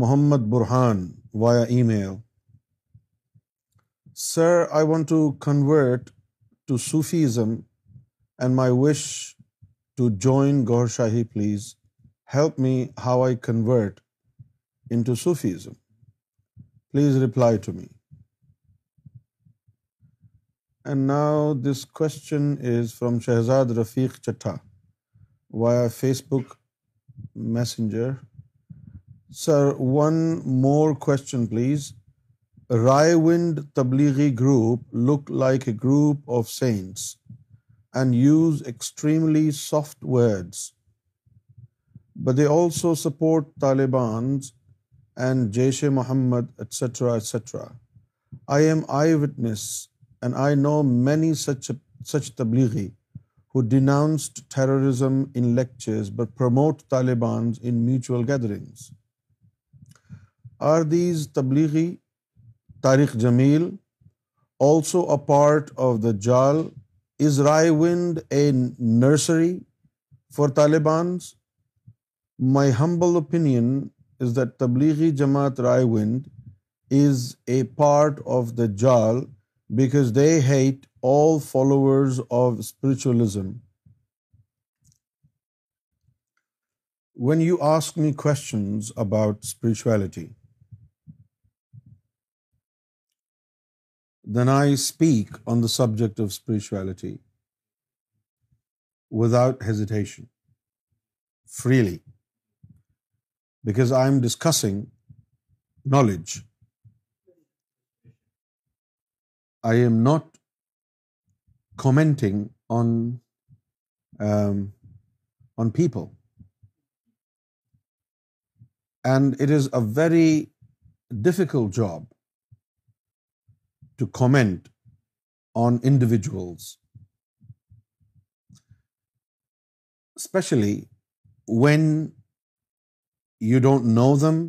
Muhammad Burhan via email sir I want to convert to Sufism and my wish to join Gohar Shahi please help me how I convert into Sufism please reply to me and now this question is from Shahzad Rafiq Chattha via Facebook messenger Sir, one more question, please. Raiwind Tablighi group look like a group of saints and use extremely soft words, but they also support Taliban and Jaish-e-Muhammad, etc., etc. I am eyewitness and I know many such Tablighi who denounced terrorism in lectures but promote Taliban in mutual gatherings. Are these Tablighi Tariq Jameel also a part of the jaal is Raiwind a nursery for Talibans my humble opinion is the Tablighi Jamaat Raiwind is a part of the jaal because they hate all followers of spiritualism when you ask me questions about spirituality than I speak on the subject of spirituality without hesitation, freely, because I am discussing knowledge. I am not commenting um, on people. And it is a very difficult job to comment on individuals, especially when you don't know them,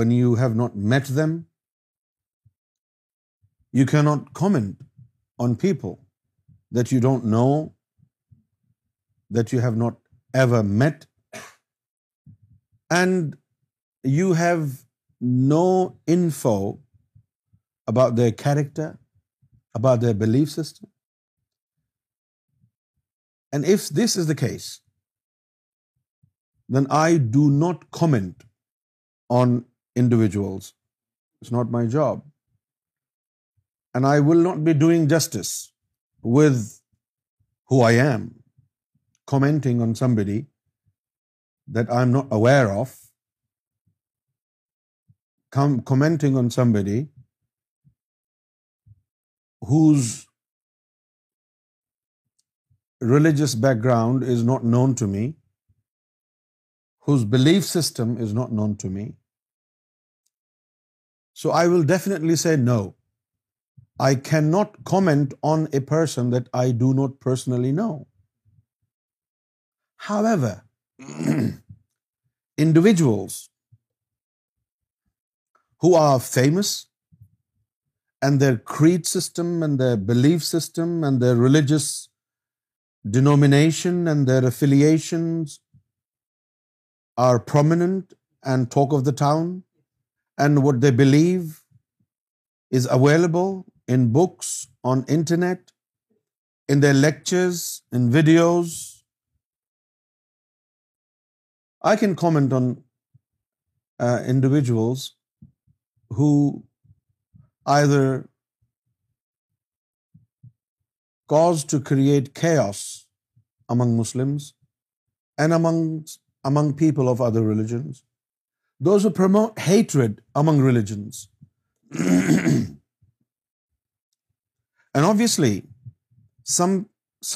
when you have not met them. You cannot comment on people that you don't know, that you have not ever met, and you have no info about their character, about their belief system. And if this is the case, then I do not comment on individuals. It's not my job. And I will not be doing justice with who I am, commenting on somebody that I'm not aware of, commenting on somebody whose religious background is not known to me, whose belief system is not known to me. So I will definitely say no. I cannot comment on a person that I do not personally know. However, individuals who are famous, and their creed system and their belief system and their religious denomination and their affiliations are prominent and talk of the town, and what they believe is available in books, on internet, in their lectures, in videos. I can comment on uh, individuals who either caused to create chaos among Muslims and among people of other religions. Those who promote hatred among religions. And obviously, some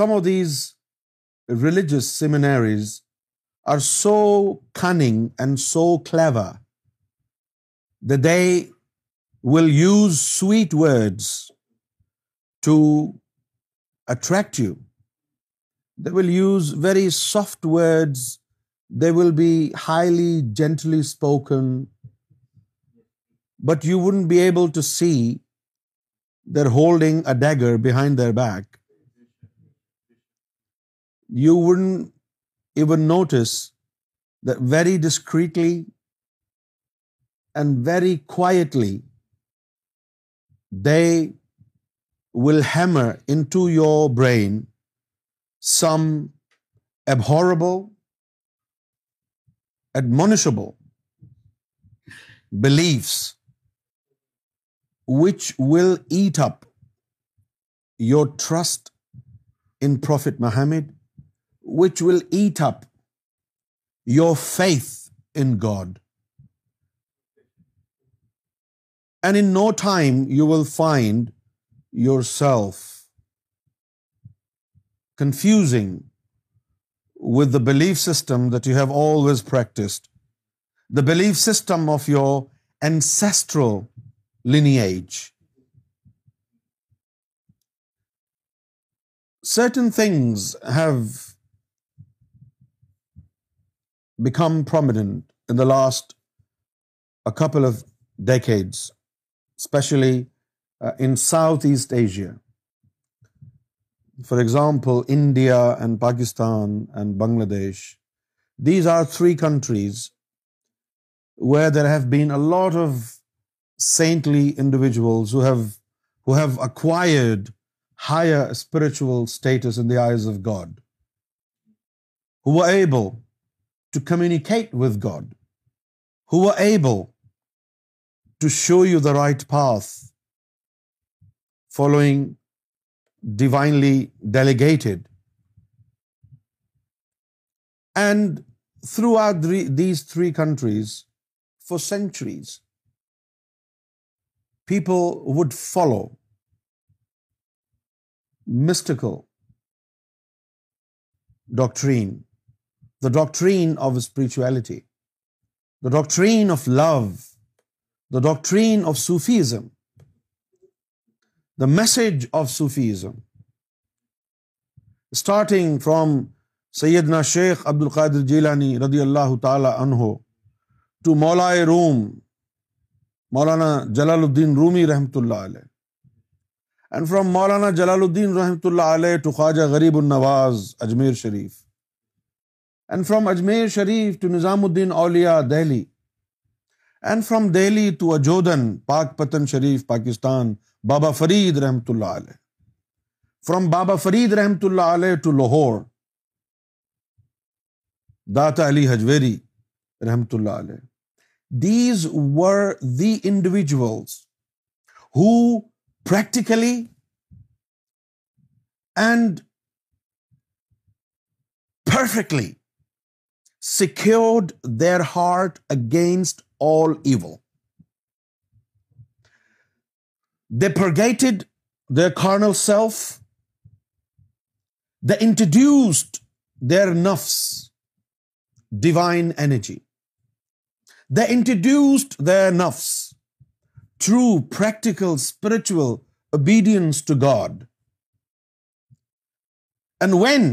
of these religious seminaries are so cunning and so clever that they will use sweet words to attract you. They will use very soft words. They will be highly gently spoken. But you wouldn't be able to see they're holding a dagger behind their back. You wouldn't even notice that very discreetly and very quietly they will hammer into your brain some abhorrible, admonishable beliefs which will eat up your trust in Prophet Muhammad, which will eat up your faith in God, And in no time, you will find yourself confusing with the belief system that you have always practiced, the belief system of your ancestral lineage. Certain things have become prominent in the last a couple of decades especially uh, in Southeast Asia. For example, India and Pakistan and Bangladesh. These are three countries where there have been a lot of saintly individuals who have acquired higher spiritual status in the eyes of God, who were able to communicate with God, who were able to show you the right path, following divinely delegated. And throughout these three countries, for centuries, people would follow mystical doctrine, the doctrine of spirituality, the doctrine of love, the doctrine of Sufism the message of Sufism starting from Syedna Sheikh Abd القادر جیلانی رضی اللہ تعالی عنہ to مولا روم مولانا جلال الدین رومی رحمۃ اللہ علیہ and from مولانا جلال الدین رحمۃ اللہ علیہ to Khwaja Gharib Nawaz Ajmer Sharif and from Ajmer Sharif to Nizam Uddin Auliya Delhi and from Delhi to Ajodhan Pakpattan Sharif Pakistan بابا فرید رحمۃ اللہ علیہ فرام بابا فرید رحمۃ اللہ علیہ ٹو لاہور داتا علی ہجویری رحمۃ اللہ علیہ these were the individuals who practically and perfectly secured their heart against all evil they purgated the carnal self they introduced their نفس divine energy the introduced introduced نفس through practical spiritual obedience to God and when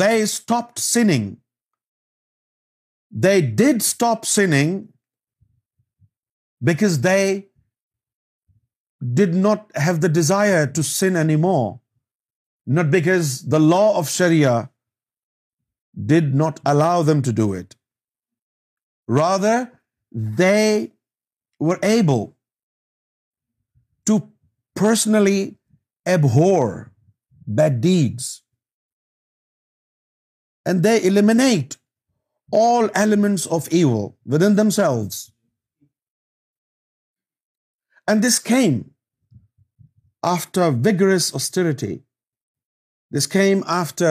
they stop sinning they did stop sinning because they did not have the desire to sin anymore, not because the law of Sharia did not allow them to do it. Rather, they were able to personally abhor bad deeds, and they eliminate all elements of evil within themselves. And this came after vigorous austerity. This came after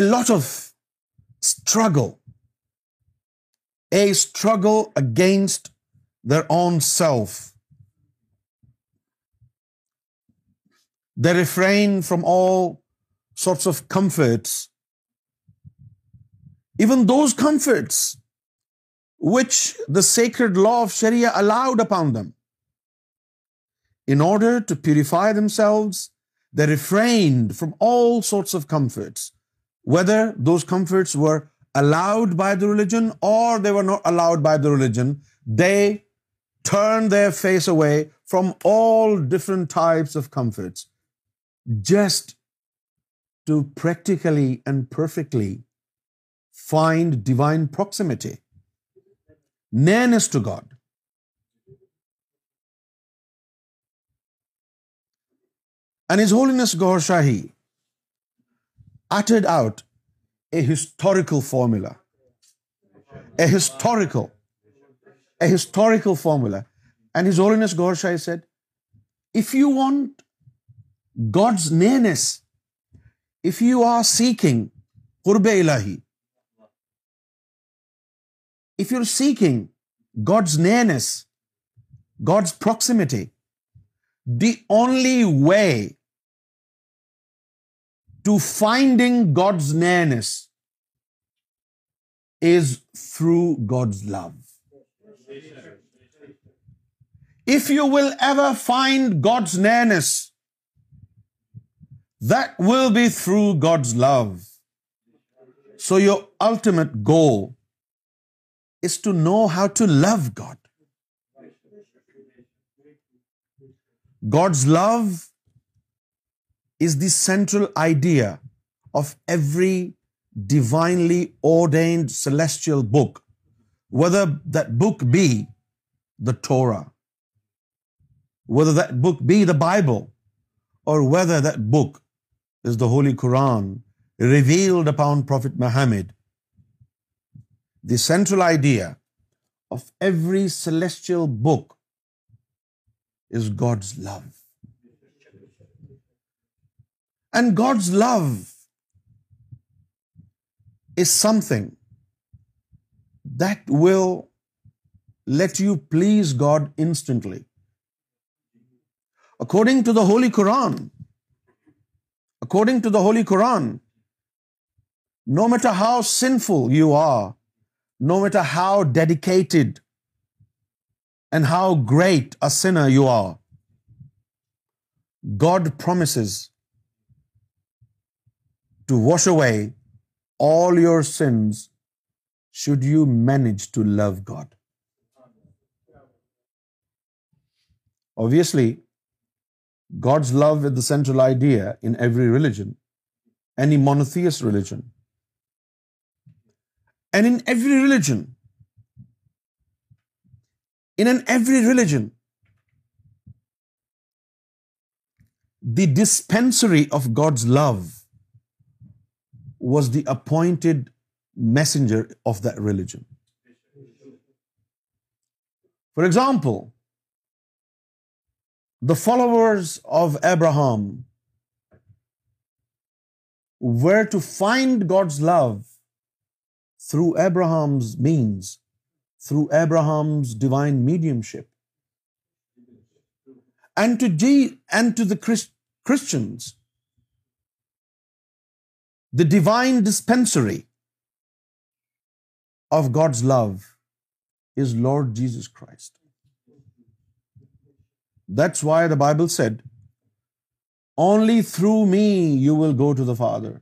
a lot of struggle, a struggle against their own self. They refrained from all sorts of comforts, even those comforts which the sacred law of Sharia allowed upon them. In order to purify themselves, they refrained from all sorts of comforts, whether those comforts were allowed by the religion or they were not allowed by the religion. They turned their face away from all different types of comforts, just to practically and perfectly find divine proximity man is to God and his holiness Gohar Shahi اٹڈ out a historical formula a historical a historical formula and his holiness Shahi said if you want God's nearness if you are seeking قرب الہی if you're seeking God's nearness, God's proximity, the only way to finding God's nearness is through God's love. If you will ever find God's nearness, that will be through God's love. So your ultimate goal is to know how to love God. God's love is the central idea of every divinely ordained celestial book, whether that book be the Torah, whether that book be the Bible, or whether that book is the Holy Quran revealed upon Prophet Muhammad the central idea of every celestial book is God's love. And God's love is something that will let you please God instantly. According to the Holy Quran, no matter how sinful you are, no matter how dedicated and how great a sinner you are, God promises to wash away all your sins should you manage to love God. Obviously, God's love is the central idea in every religion, any monotheist religion. And in every religion, the dispensary of God's love was the appointed messenger of that religion. For example, the followers of Abraham were to find God's love through Abraham's means, through Abraham's divine mediumship. And to the Christians, the divine dispensary of God's love is Lord Jesus Christ. That's why the Bible said, only through me you will go to the Father.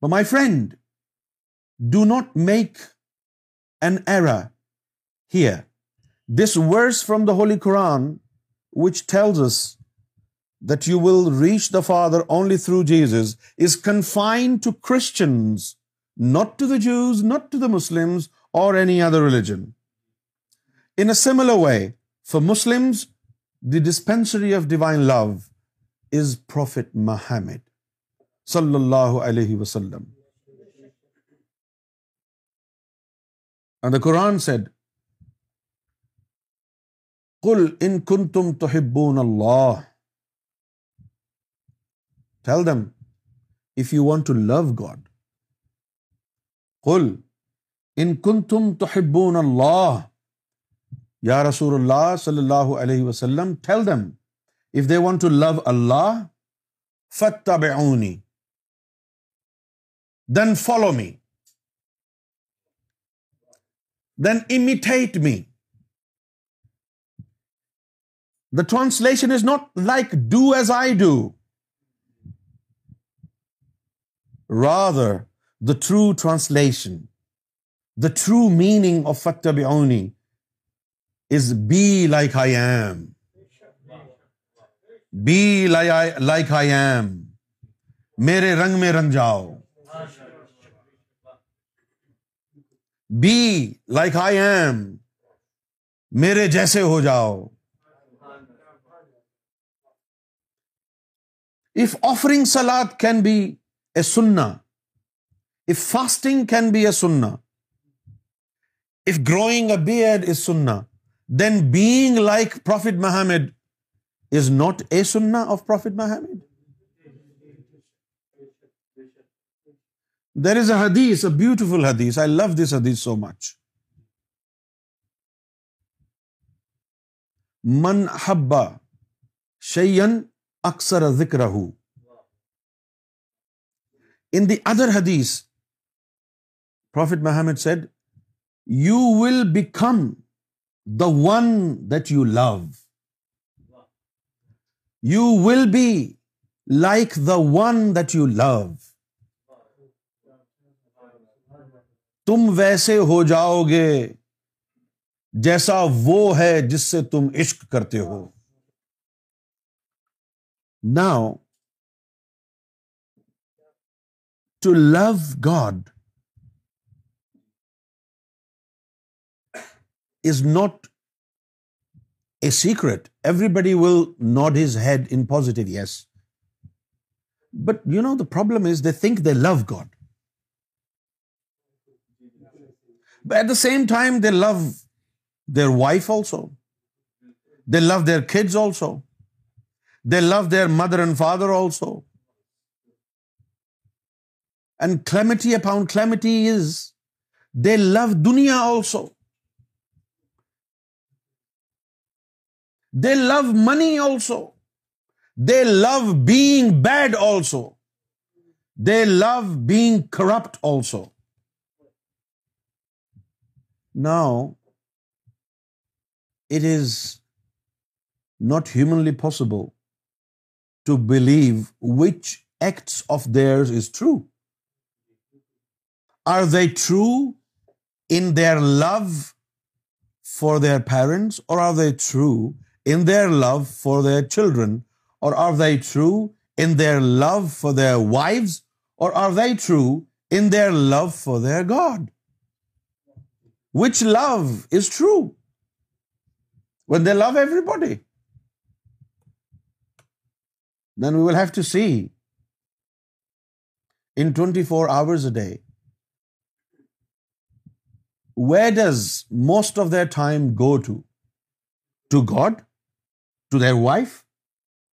But my friend, do not make an error here this verse from the holy Quran which tells that you will reach the Father only through Jesus is confine to Christians not to the Jews not to the Muslim or any other religion in a similar way for Muslim the dispensary of divine love is prophet Muhammad صلی اللہ علیہ وسلم دا قرآن said کل ان کن تم تو ہبون اللہ tell them if you want to love God کل ان کن تم تو ہبون اللہ یا رسول اللہ صلی اللہ علیہ وسلم tell them if they want to love Allah فتح بونی دین follow me then imitate me the translation is not like do as I do rather the true translation the true meaning of fit بی اونی is be like I am be like I am میرے رنگ میں رنگ جاؤ be like I am میرے جیسے ہو جاؤ اف آفرنگ سلاد کین بی اے سننا if fasting can be a سننا if growing a beard is سننا then being like prophet Muhammad is not a سننا of prophet Muhammad there is اے حدیث اے بیوٹیفل حدیث آئی لو دس حدیث سو مچ من حبا شیئن اکثر ذکر ان دی ادر حدیث prophet Muhammad said you will become the one that you love you will be like the one that you love تم ویسے ہو جاؤ گے جیسا وہ ہے جس سے تم عشق کرتے ہو now to love God is not a secret everybody will nod his head in positive yes but you know the problem is they think they love God But at the same time, they love their wife also. They love their kids also. They love their mother and father also. And calamity upon calamity is they love dunya also. They love money also. They love being bad also. They love being corrupt also. Now, it is not humanly possible to believe which acts of theirs is true. Are they true in their love for their parents, or are they true in their love for their children, or are they true in their love for their wives, or are they true in their love for their God? which love is true when they love everybody. Then we will have to see in 24 hours a day, where does most of their time go to? To God? To their wife?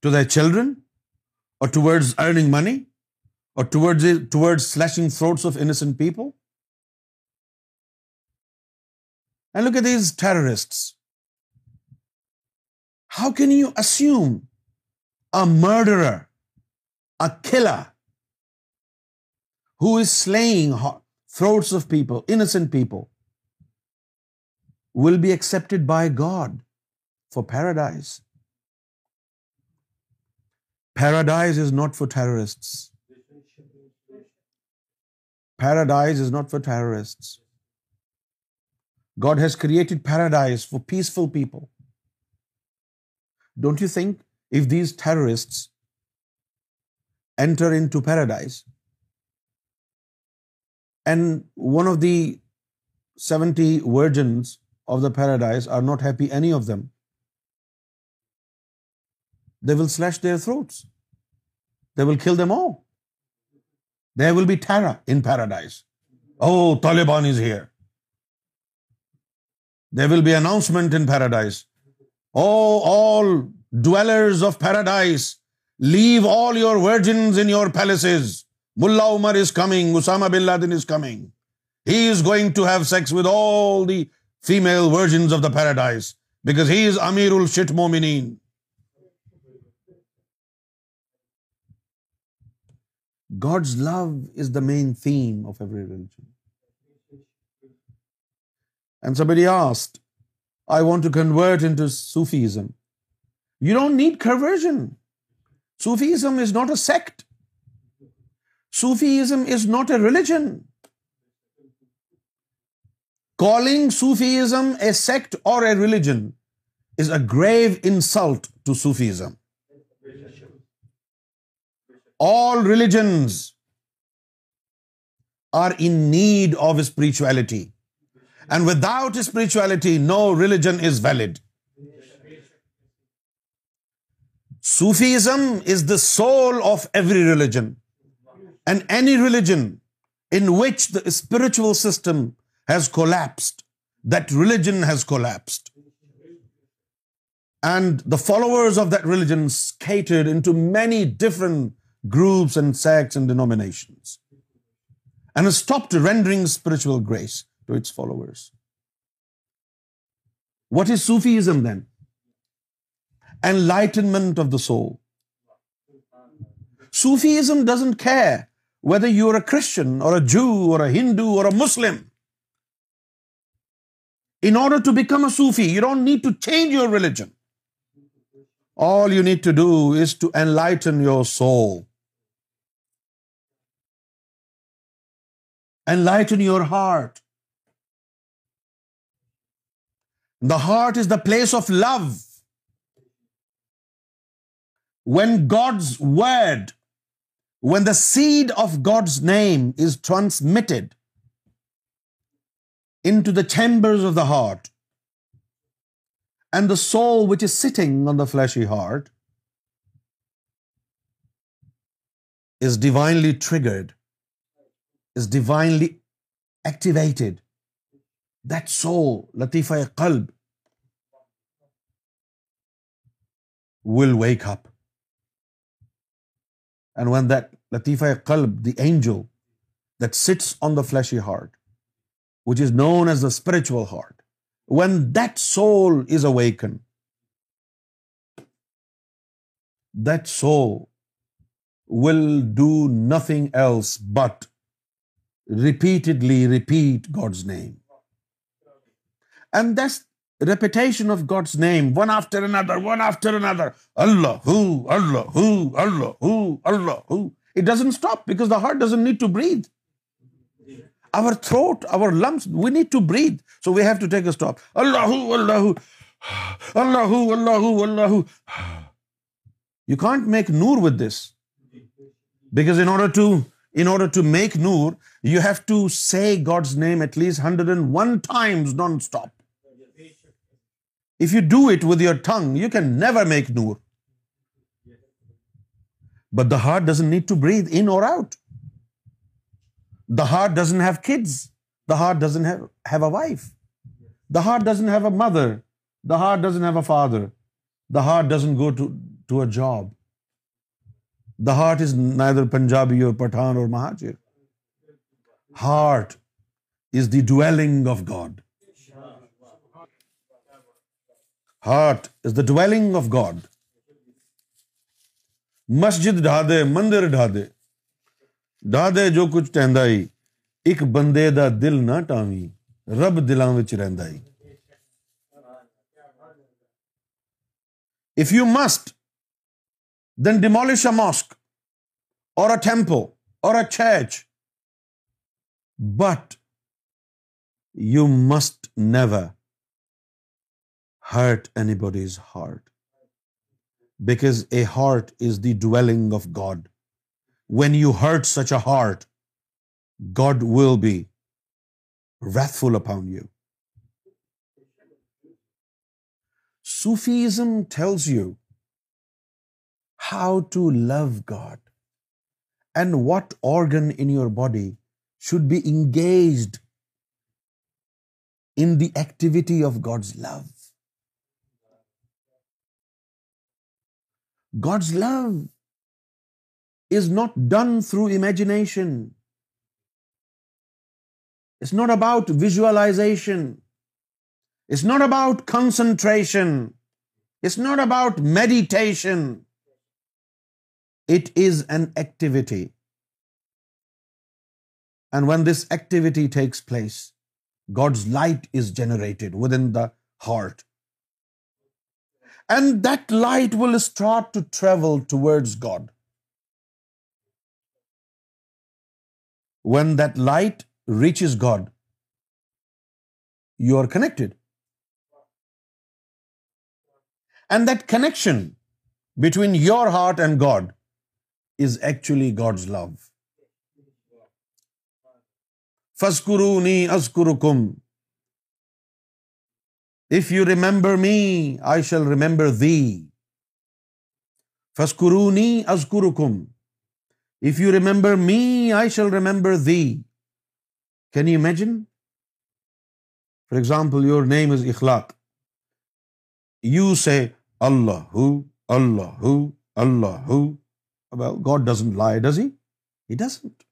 To their children? Or towards earning money? Or towards slashing throats of innocent people? And look at these terrorists. How can you assume a murderer, a killer, who is slaying throats of people, innocent people, will be accepted by God for paradise? Paradise is not for terrorists. Paradise is not for terrorists. God has created paradise for peaceful people. Don't you think if these terrorists enter into paradise and one of the 70 virgins of the paradise are not happy, any of them, they will slash their throats. They will kill them all. There will be terror in paradise. Oh, Taliban is here. They will be announcement in paradise O all dwellers of paradise leave all your virgins in your palaces Mullah Omar is coming Osama bin Laden is coming he is going to have sex with all the female virgins of the paradise because he is امیر الشٹ مومنین God's love is the main theme of every religion and somebody asked, I want to convert into Sufism. You don't need conversion. Sufism is not a sect. Sufism is not a religion. Calling Sufism a sect or a religion is a grave insult to Sufism. All religions are in need of spirituality. And without spirituality, no religion is valid. Sufism is the soul of every religion. And any religion in which the spiritual system has collapsed, that religion has collapsed. And the followers of that religion catered into many different groups and sects and denominations, and stopped rendering spiritual grace to its followers. What is Sufism then? Enlightenment of the soul. Sufism doesn't care whether you're a Christian or a Jew or a Hindu or a Muslim. In order to become a Sufi, you don't need to change your religion. All you need to do is to enlighten your soul. Enlighten your heart. The heart is the place of love. When God's word, when the seed of God's name is transmitted into the chambers of the heart, and the soul which is sitting on the fleshy heart is divinely triggered, is divinely activated, that soul, Latifa-e-Qalb, will wake up. And when that Latifa Qalb, the angel that sits on the fleshy heart, which is known as the spiritual heart, when that soul is awakened, that soul will do nothing else but repeatedly repeat God's name. And that's repetition of God's name one after another one after another اللہ ہو اللہ ہو اللہ ہو اللہ ہو it doesn't stop because the heart doesn't need to breathe our throat our lungs we need to breathe so we have to take a stop اللہ ہو اللہ ہو اللہ ہو اللہ ہو اللہ ہو you can't make Noor with this because in order to in order to make Noor you have to say God's name at least hundred and one times don't stop If you do it with your tongue, you can never make noor. But the heart doesn't need to breathe in or out. The heart doesn't have kids. The heart doesn't have a wife. The heart doesn't have a mother. The heart doesn't have a father. The heart doesn't go to a job. The heart is neither Punjabi or Pathan or Mahajir. Heart is the dwelling of God. Heart is the dwelling of God مسجد ڈھا دے مندر ڈھا دے ڈھا دے جو کچھ ٹہندا ایک بندے دا دل نہ ٹاوی رب دلان if you must then demolish a mosque or a temple or church but you must never hurt anybody's heart, because a heart is the dwelling of God. When you hurt such a heart, God will be wrathful upon you. Sufism tells you how to love God and what organ in your body should be engaged in the activity of God's love. God's love is not done through imagination. It's not about visualization. It's not about concentration. It's not about meditation. It is an activity. And when this activity takes place, God's light is generated within the heart. And that light will start to travel toward God when that light reaches God you are connected and that connection between your heart and God is actually God's love فسکرونی ازکرکم کم if you remember me I shall remember thee فسکرونی them if you remember me I shall remember thee can you imagine for example your name is Akhlaq you say Allah Allah Allah God doesn't lie does he doesn't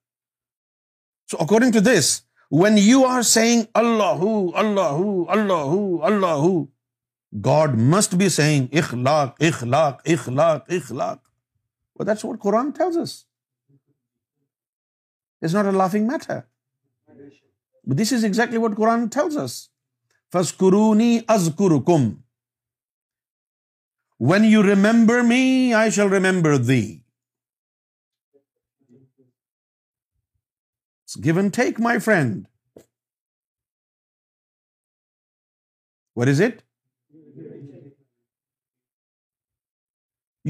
so according to this when you are saying Allah Allah Allah Allah God must be saying Akhlaq Akhlaq Akhlaq Akhlaq that's what Quran tells us is not a laughing matter this is exactly what Quran tells us فس قرونی is come when you remember me I shall remember thee It's give and take, my friend. What is it?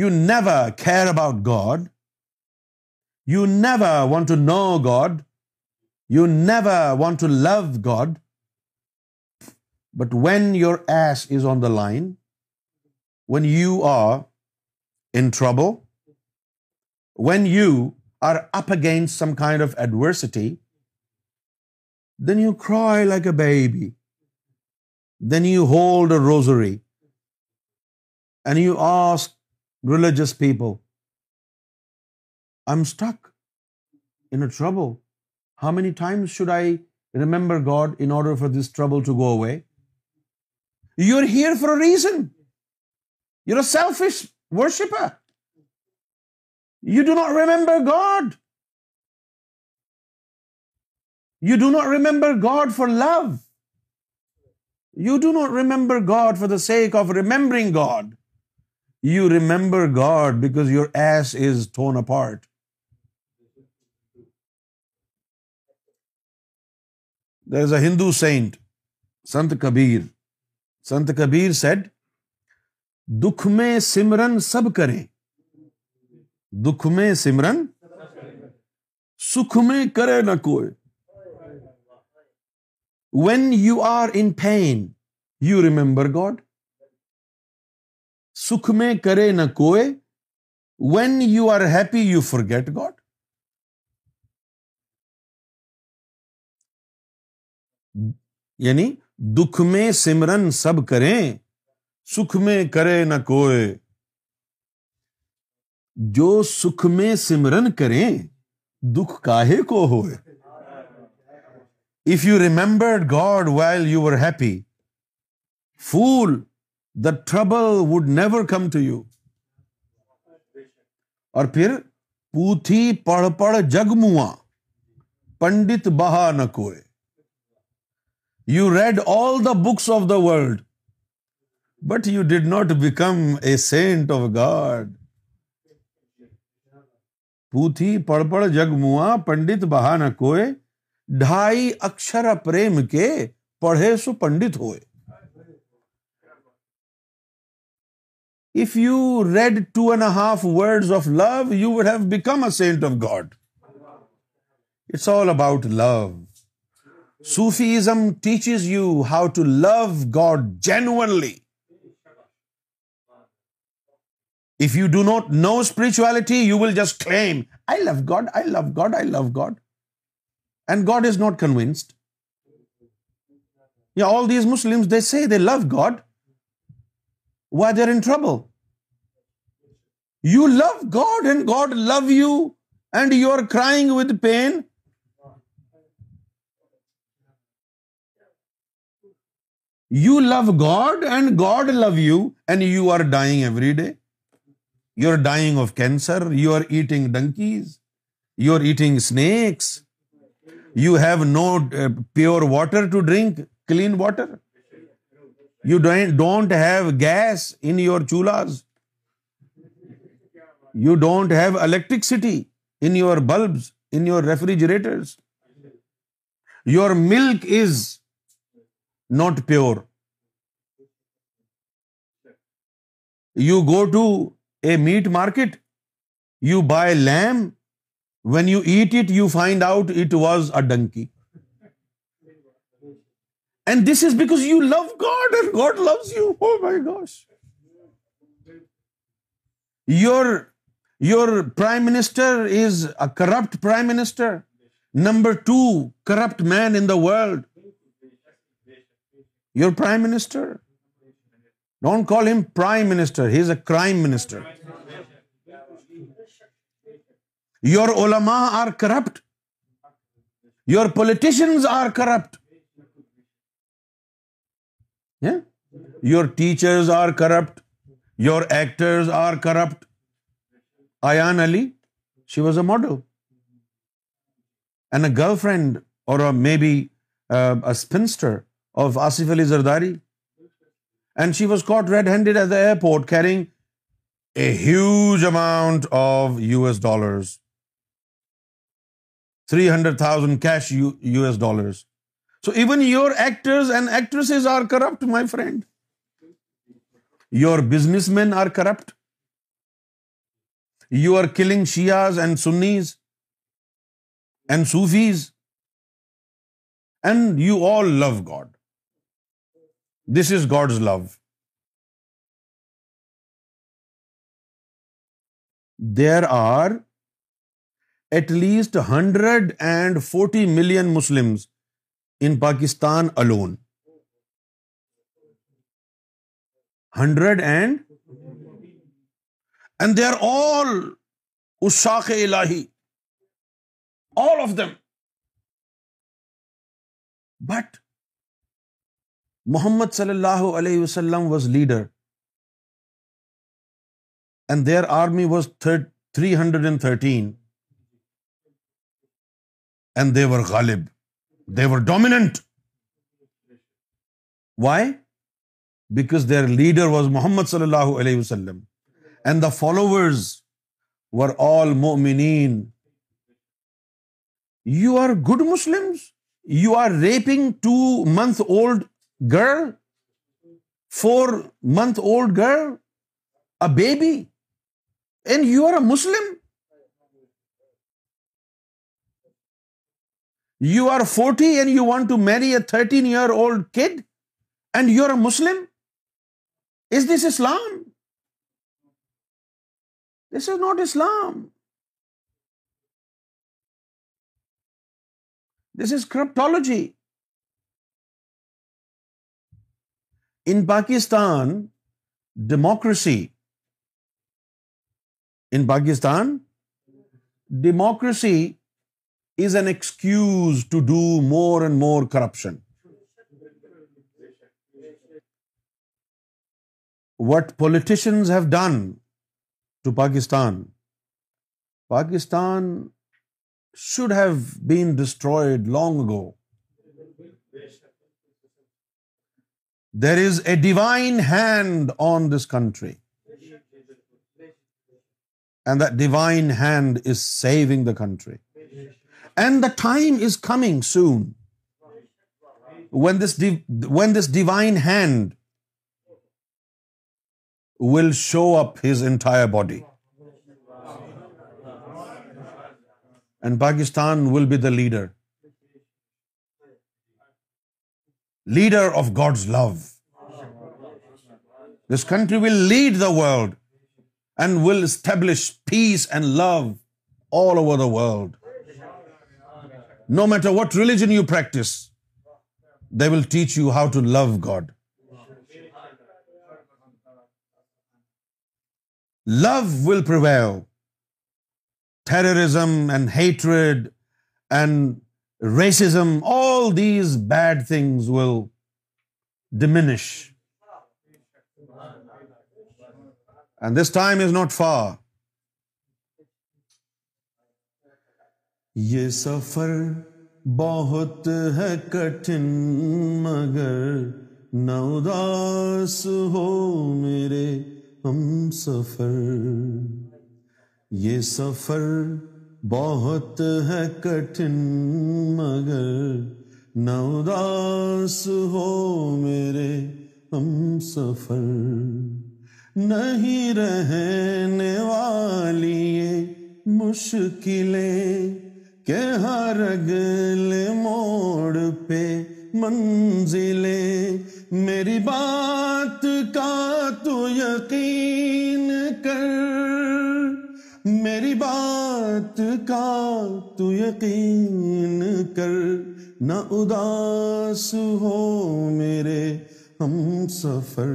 You never care about God. You never want to know God. You never want to love God. But when your ass is on the line, when you are in trouble, when you are up against some kind of adversity, then you cry like a baby. Then you hold a rosary and you ask religious people, I'm stuck in a trouble. How many times should I remember God in order for this trouble to go away? You're here for a reason. You're a selfish worshipper. You do not remember God you do not remember God for love you do not remember God for the sake of remembering God you remember God because your ass is thrown a part there is a Hindu saint Sant Kabir سنت کبیر set دکھ میں سمرن سب کریں دکھ میں سمرن سکھ میں کرے نہ کوئی when you are in pain you remember God سکھ میں کرے نہ کوئی when you are happy you forget God یعنی دکھ میں سمرن سب کریں سکھ میں کرے نہ کوئی جو سکھ میں سمرن کریں دکھ کاہے کو ہوئے if you remembered God while you are happy fool the trouble would never come to you اور پھر پوتھی پڑھ پڑھ جگم پنڈت بہا نہ کوئے you read all the books of the world but you did not become a saint of God پوتھی پڑ پڑ جگ پنڈت بہا نہ کوئے ڈھائی اکشر پریم کے پڑھے سو پنڈت ہوئے if you read two and half word of love you would have become a saint of God it's all about love Sufism teaches you how to love God genuinely If you do not know spirituality, you will just claim, I love God, I love God, I love God. And God is not convinced. Yeah, all these Muslims, they say they love God. Why they're in trouble? You love God and God love you and you're crying with pain. You love God and God love you and you are dying every day. You're dying of cancer, you're eating donkeys, you're eating snakes, you have no uh, pure water to drink, clean water. You don't have gas in your chulas. You don't have electricity in your bulbs, in your refrigerators. Your milk is not pure. You go to a meat market, you buy lamb, when you eat it, you find out it was a donkey. And this is because you love God and God loves you. Oh my gosh. Your prime minister is a corrupt prime minister, #2 corrupt man in the world. Your prime minister don't call him prime minister. He is a crime minister. Your ulama are corrupt. Your politicians are corrupt. Yeah? Your teachers are corrupt. Your actors are corrupt. Ayaan Ali, she was a model. And a girlfriend or a maybe uh, a spinster of Asif Ali Zardari and she was caught red-handed at the airport carrying a huge amount of US dollars, 300,000 cash US dollars. So even your actors and actresses are corrupt, my friend. Your businessmen are corrupt. You are killing Shias and Sunnis and Sufis. And you all love God. This is God's love. There are at least 140 million Muslims in Pakistan alone. 100 and they are all ushaq-e ilahi, all of them. But Muhammad صلی اللہ علیہ وسلم was leader and their army was three hundred and thirteen and they were Ghalib they were didn't why because their leader was Muhammad صلی اللہ علیہ وسلم and the followers were all مومنین you are good Muslim you are raping two month old girl, 4-month-old girl, a baby, and you are a Muslim? You are 40 and you want to marry a 13-year-old kid and you're a Muslim? Is this Islam? This is not Islam. This is cryptology. In Pakistan, democracy is an excuse to do more and more corruption. What politicians have done to Pakistan should have been destroyed long ago. There is a divine hand on this country. And that divine hand is saving the country. And the time is coming soon when this divine hand will show up his entire body. And Pakistan will be the leader. leader of God's love. This country will lead the world and will establish peace and love all over the world. No matter what religion you practice, they will teach you how to love God. Love will prevail. Terrorism and hatred and racism, all all these bad things will diminish and this time is not for یہ سفر بہت ہے کٹھن مگر نہ اداس ہو میرے ہم سفر یہ سفر بہت ہے کٹھن مگر نہ اداس ہو میرے ہم سفر نہیں رہنے والی مشکلیں کہ ہر گل موڑ پہ منزلیں میری بات کا تو یقین کر میری بات کا تو یقین کر نہ اداس ہو میرے ہم سفر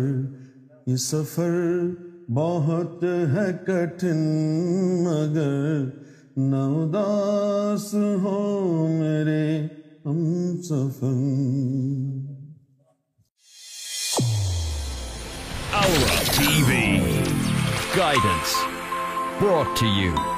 یہ سفر بہت ہے کٹھن مگر نہ اداس ہو میرے ہم سفر Aura TV Guidance brought to you